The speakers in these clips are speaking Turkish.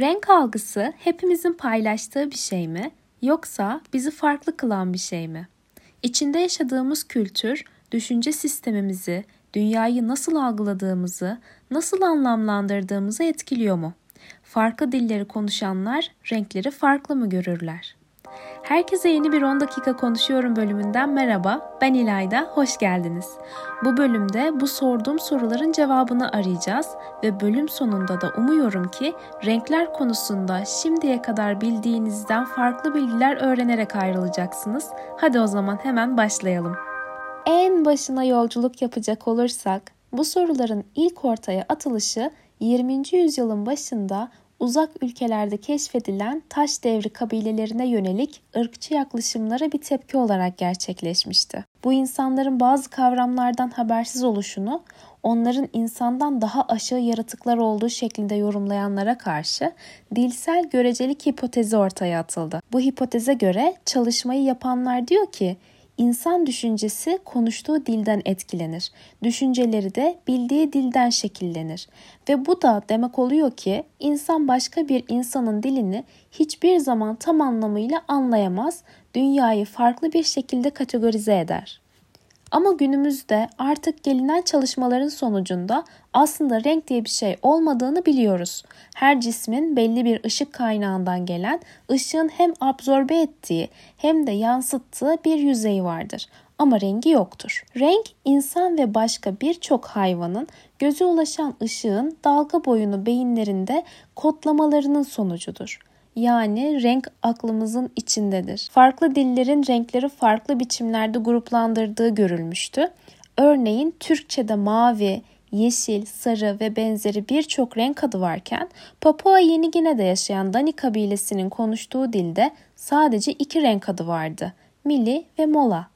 Renk algısı hepimizin paylaştığı bir şey mi yoksa bizi farklı kılan bir şey mi? İçinde yaşadığımız kültür, düşünce sistemimizi, dünyayı nasıl algıladığımızı, nasıl anlamlandırdığımızı etkiliyor mu? Farklı dilleri konuşanlar renkleri farklı mı görürler? Herkese yeni bir 10 dakika konuşuyorum bölümünden merhaba. Ben İlayda, hoş geldiniz. Bu bölümde bu sorduğum soruların cevabını arayacağız ve bölüm sonunda da umuyorum ki renkler konusunda şimdiye kadar bildiğinizden farklı bilgiler öğrenerek ayrılacaksınız. Hadi o zaman hemen başlayalım. En başına yolculuk yapacak olursak bu soruların ilk ortaya atılışı 20. yüzyılın başında uzak ülkelerde keşfedilen taş devri kabilelerine yönelik ırkçı yaklaşımlara bir tepki olarak gerçekleşmişti. Bu insanların bazı kavramlardan habersiz oluşunu onların insandan daha aşağı yaratıklar olduğu şeklinde yorumlayanlara karşı dilsel görecelik hipotezi ortaya atıldı. Bu hipoteze göre çalışmayı yapanlar diyor ki İnsan düşüncesi konuştuğu dilden etkilenir. Düşünceleri de bildiği dilden şekillenir. Ve bu da demek oluyor ki insan başka bir insanın dilini hiçbir zaman tam anlamıyla anlayamaz, dünyayı farklı bir şekilde kategorize eder. Ama günümüzde artık gelinen çalışmaların sonucunda aslında renk diye bir şey olmadığını biliyoruz. Her cismin belli bir ışık kaynağından gelen ışığın hem absorbe ettiği hem de yansıttığı bir yüzeyi vardır ama rengi yoktur. Renk insan ve başka birçok hayvanın göze ulaşan ışığın dalga boyunu beyinlerinde kodlamalarının sonucudur. Yani renk aklımızın içindedir. Farklı dillerin renkleri farklı biçimlerde gruplandırdığı görülmüştü. Örneğin Türkçe'de mavi, yeşil, sarı ve benzeri birçok renk adı varken Papua Yeni Gine'de yaşayan Dani kabilesinin konuştuğu dilde sadece iki renk adı vardı. Mili ve Mola.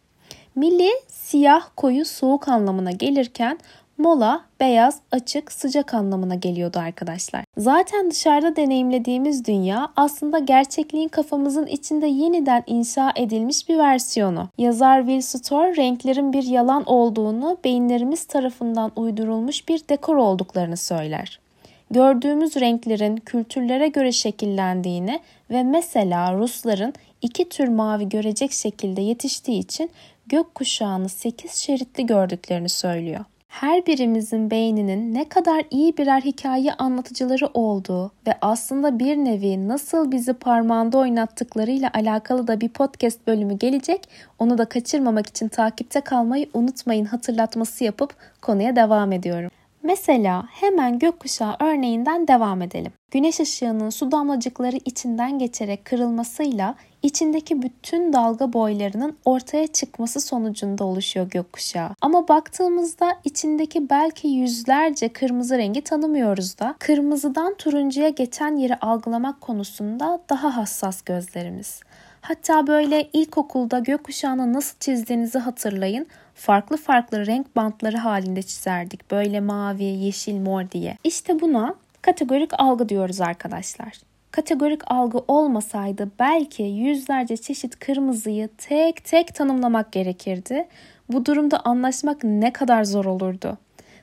Mili siyah, koyu, soğuk anlamına gelirken Mola, beyaz, açık, sıcak anlamına geliyordu arkadaşlar. Zaten dışarıda deneyimlediğimiz dünya aslında gerçekliğin kafamızın içinde yeniden inşa edilmiş bir versiyonu. Yazar Will Storr renklerin bir yalan olduğunu, beyinlerimiz tarafından uydurulmuş bir dekor olduklarını söyler. Gördüğümüz renklerin kültürlere göre şekillendiğini ve mesela Rusların iki tür mavi görecek şekilde yetiştiği için gökkuşağını 8 şeritli gördüklerini söylüyor her birimizin beyninin ne kadar iyi birer hikaye anlatıcıları olduğu ve aslında bir nevi nasıl bizi parmağında oynattıklarıyla alakalı da bir podcast bölümü gelecek. Onu da kaçırmamak için takipte kalmayı unutmayın hatırlatması yapıp konuya devam ediyorum. Mesela hemen gökkuşağı örneğinden devam edelim. Güneş ışığının su damlacıkları içinden geçerek kırılmasıyla içindeki bütün dalga boylarının ortaya çıkması sonucunda oluşuyor gökkuşağı. Ama baktığımızda içindeki belki yüzlerce kırmızı rengi tanımıyoruz da kırmızıdan turuncuya geçen yeri algılamak konusunda daha hassas gözlerimiz. Hatta böyle ilkokulda gökkuşağını nasıl çizdiğinizi hatırlayın. Farklı farklı renk bantları halinde çizerdik. Böyle mavi, yeşil, mor diye. İşte buna kategorik algı diyoruz arkadaşlar. Kategorik algı olmasaydı belki yüzlerce çeşit kırmızıyı tek tek tanımlamak gerekirdi. Bu durumda anlaşmak ne kadar zor olurdu.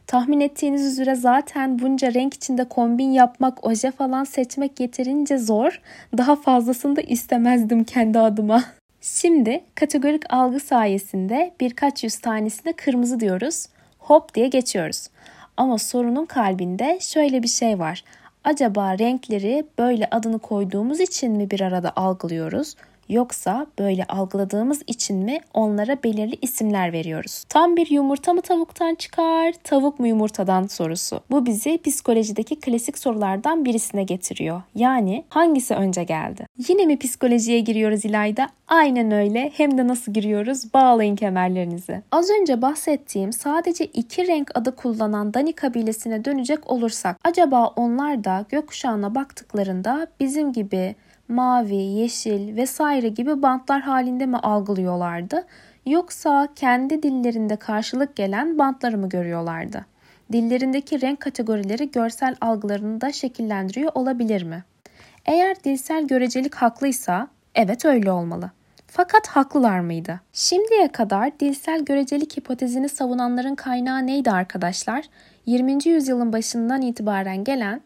Tahmin ettiğiniz üzere zaten bunca renk içinde kombin yapmak, oje falan seçmek yeterince zor. Daha fazlasını da istemezdim kendi adıma. Şimdi kategorik algı sayesinde birkaç yüz tanesine kırmızı diyoruz. Hop diye geçiyoruz. Ama sorunun kalbinde şöyle bir şey var. Acaba renkleri böyle adını koyduğumuz için mi bir arada algılıyoruz? Yoksa böyle algıladığımız için mi onlara belirli isimler veriyoruz? Tam bir yumurta mı tavuktan çıkar, tavuk mu yumurtadan sorusu. Bu bizi psikolojideki klasik sorulardan birisine getiriyor. Yani hangisi önce geldi? Yine mi psikolojiye giriyoruz İlayda? Aynen öyle. Hem de nasıl giriyoruz? Bağlayın kemerlerinizi. Az önce bahsettiğim sadece iki renk adı kullanan Dani kabilesine dönecek olursak acaba onlar da gökkuşağına baktıklarında bizim gibi mavi, yeşil vesaire gibi bantlar halinde mi algılıyorlardı? Yoksa kendi dillerinde karşılık gelen bantları mı görüyorlardı? Dillerindeki renk kategorileri görsel algılarını da şekillendiriyor olabilir mi? Eğer dilsel görecelik haklıysa evet öyle olmalı. Fakat haklılar mıydı? Şimdiye kadar dilsel görecelik hipotezini savunanların kaynağı neydi arkadaşlar? 20. yüzyılın başından itibaren gelen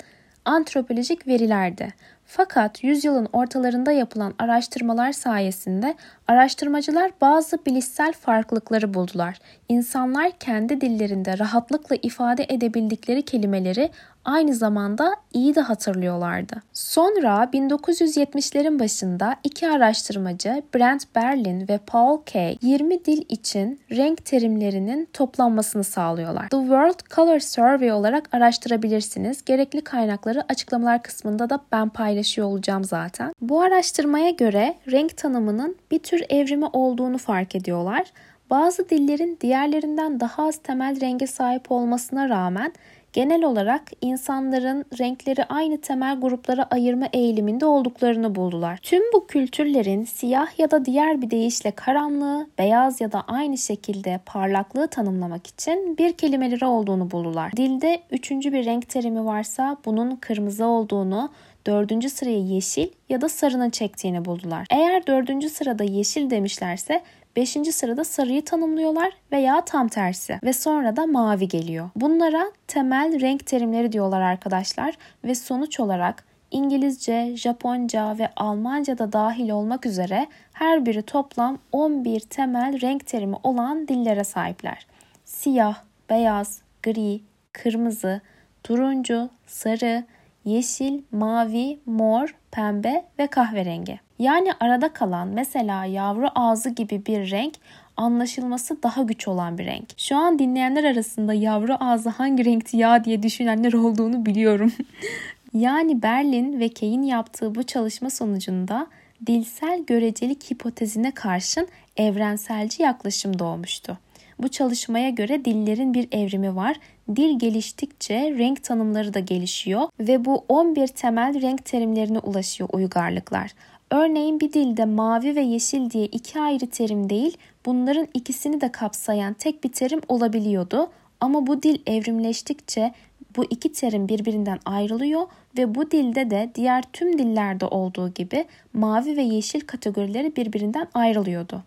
antropolojik verilerdi. Fakat yüzyılın ortalarında yapılan araştırmalar sayesinde araştırmacılar bazı bilişsel farklılıkları buldular. İnsanlar kendi dillerinde rahatlıkla ifade edebildikleri kelimeleri aynı zamanda iyi de hatırlıyorlardı. Sonra 1970'lerin başında iki araştırmacı Brent Berlin ve Paul Kay 20 dil için renk terimlerinin toplanmasını sağlıyorlar. The World Color Survey olarak araştırabilirsiniz. Gerekli kaynakları açıklamalar kısmında da ben paylaşıyor olacağım zaten. Bu araştırmaya göre renk tanımının bir tür evrimi olduğunu fark ediyorlar. Bazı dillerin diğerlerinden daha az temel renge sahip olmasına rağmen genel olarak insanların renkleri aynı temel gruplara ayırma eğiliminde olduklarını buldular. Tüm bu kültürlerin siyah ya da diğer bir deyişle karanlığı, beyaz ya da aynı şekilde parlaklığı tanımlamak için bir kelimeleri olduğunu buldular. Dilde üçüncü bir renk terimi varsa bunun kırmızı olduğunu, dördüncü sırayı yeşil ya da sarının çektiğini buldular. Eğer dördüncü sırada yeşil demişlerse 5. sırada sarıyı tanımlıyorlar veya tam tersi ve sonra da mavi geliyor. Bunlara temel renk terimleri diyorlar arkadaşlar ve sonuç olarak İngilizce, Japonca ve Almanca da dahil olmak üzere her biri toplam 11 temel renk terimi olan dillere sahipler. Siyah, beyaz, gri, kırmızı, turuncu, sarı, yeşil, mavi, mor, pembe ve kahverengi. Yani arada kalan mesela yavru ağzı gibi bir renk anlaşılması daha güç olan bir renk. Şu an dinleyenler arasında yavru ağzı hangi renkti ya diye düşünenler olduğunu biliyorum. yani Berlin ve Kay'in yaptığı bu çalışma sonucunda dilsel görecelik hipotezine karşın evrenselci yaklaşım doğmuştu. Bu çalışmaya göre dillerin bir evrimi var. Dil geliştikçe renk tanımları da gelişiyor ve bu 11 temel renk terimlerine ulaşıyor uygarlıklar. Örneğin bir dilde mavi ve yeşil diye iki ayrı terim değil, bunların ikisini de kapsayan tek bir terim olabiliyordu. Ama bu dil evrimleştikçe bu iki terim birbirinden ayrılıyor ve bu dilde de diğer tüm dillerde olduğu gibi mavi ve yeşil kategorileri birbirinden ayrılıyordu.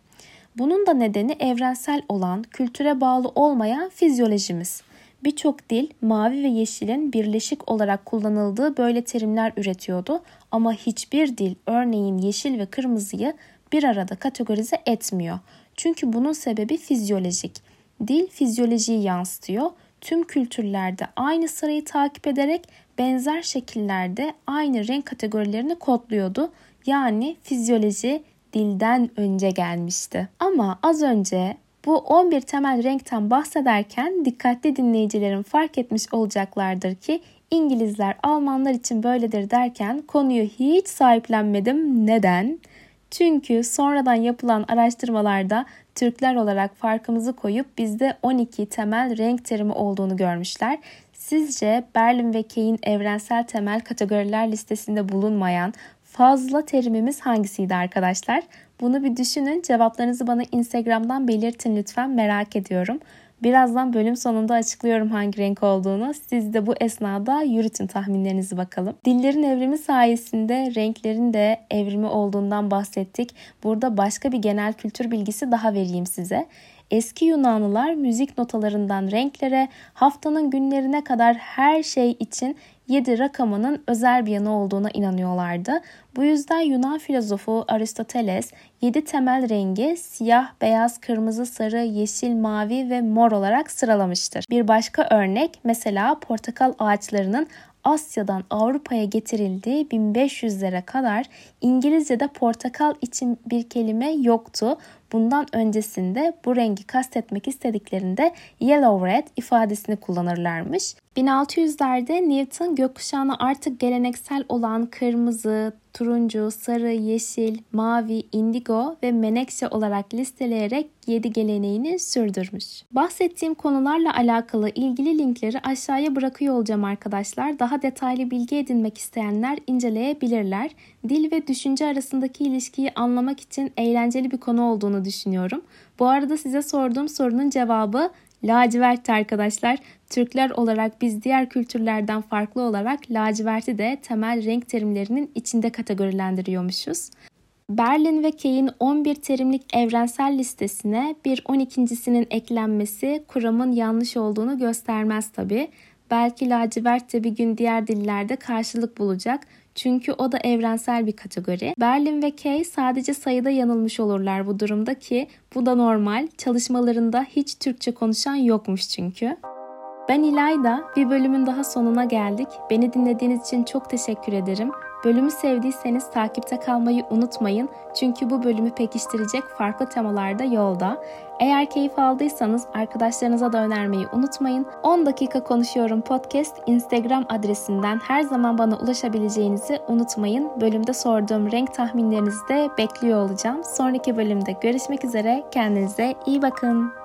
Bunun da nedeni evrensel olan, kültüre bağlı olmayan fizyolojimiz. Birçok dil mavi ve yeşilin birleşik olarak kullanıldığı böyle terimler üretiyordu ama hiçbir dil örneğin yeşil ve kırmızıyı bir arada kategorize etmiyor. Çünkü bunun sebebi fizyolojik. Dil fizyolojiyi yansıtıyor. Tüm kültürlerde aynı sırayı takip ederek benzer şekillerde aynı renk kategorilerini kodluyordu. Yani fizyoloji dilden önce gelmişti. Ama az önce bu 11 temel renkten bahsederken dikkatli dinleyicilerin fark etmiş olacaklardır ki İngilizler Almanlar için böyledir derken konuyu hiç sahiplenmedim. Neden? Çünkü sonradan yapılan araştırmalarda Türkler olarak farkımızı koyup bizde 12 temel renk terimi olduğunu görmüşler. Sizce Berlin ve Kay'in evrensel temel kategoriler listesinde bulunmayan fazla terimimiz hangisiydi arkadaşlar? Bunu bir düşünün. Cevaplarınızı bana Instagram'dan belirtin lütfen. Merak ediyorum. Birazdan bölüm sonunda açıklıyorum hangi renk olduğunu. Siz de bu esnada yürütün tahminlerinizi bakalım. Dillerin evrimi sayesinde renklerin de evrimi olduğundan bahsettik. Burada başka bir genel kültür bilgisi daha vereyim size. Eski Yunanlılar müzik notalarından renklere, haftanın günlerine kadar her şey için 7 rakamının özel bir yanı olduğuna inanıyorlardı. Bu yüzden Yunan filozofu Aristoteles 7 temel rengi siyah, beyaz, kırmızı, sarı, yeşil, mavi ve mor olarak sıralamıştır. Bir başka örnek mesela portakal ağaçlarının Asya'dan Avrupa'ya getirildiği 1500'lere kadar İngilizce'de portakal için bir kelime yoktu. Bundan öncesinde bu rengi kastetmek istediklerinde yellow red ifadesini kullanırlarmış. 1600'lerde Newton gökkuşağına artık geleneksel olan kırmızı, turuncu, sarı, yeşil, mavi, indigo ve menekşe olarak listeleyerek 7 geleneğini sürdürmüş. Bahsettiğim konularla alakalı ilgili linkleri aşağıya bırakıyor olacağım arkadaşlar. Daha detaylı bilgi edinmek isteyenler inceleyebilirler. Dil ve düşünce arasındaki ilişkiyi anlamak için eğlenceli bir konu olduğunu düşünüyorum. Bu arada size sorduğum sorunun cevabı lacivertti arkadaşlar. Türkler olarak biz diğer kültürlerden farklı olarak laciverti de temel renk terimlerinin içinde kategorilendiriyormuşuz. Berlin ve Kay'in 11 terimlik evrensel listesine bir 12.sinin eklenmesi kuramın yanlış olduğunu göstermez tabi. Belki lacivert de bir gün diğer dillerde karşılık bulacak. Çünkü o da evrensel bir kategori. Berlin ve Kay sadece sayıda yanılmış olurlar bu durumda ki bu da normal. Çalışmalarında hiç Türkçe konuşan yokmuş çünkü. Ben İlayda. Bir bölümün daha sonuna geldik. Beni dinlediğiniz için çok teşekkür ederim. Bölümü sevdiyseniz takipte kalmayı unutmayın. Çünkü bu bölümü pekiştirecek farklı temalarda yolda. Eğer keyif aldıysanız arkadaşlarınıza da önermeyi unutmayın. 10 dakika konuşuyorum podcast Instagram adresinden her zaman bana ulaşabileceğinizi unutmayın. Bölümde sorduğum renk tahminlerinizi de bekliyor olacağım. Sonraki bölümde görüşmek üzere. Kendinize iyi bakın.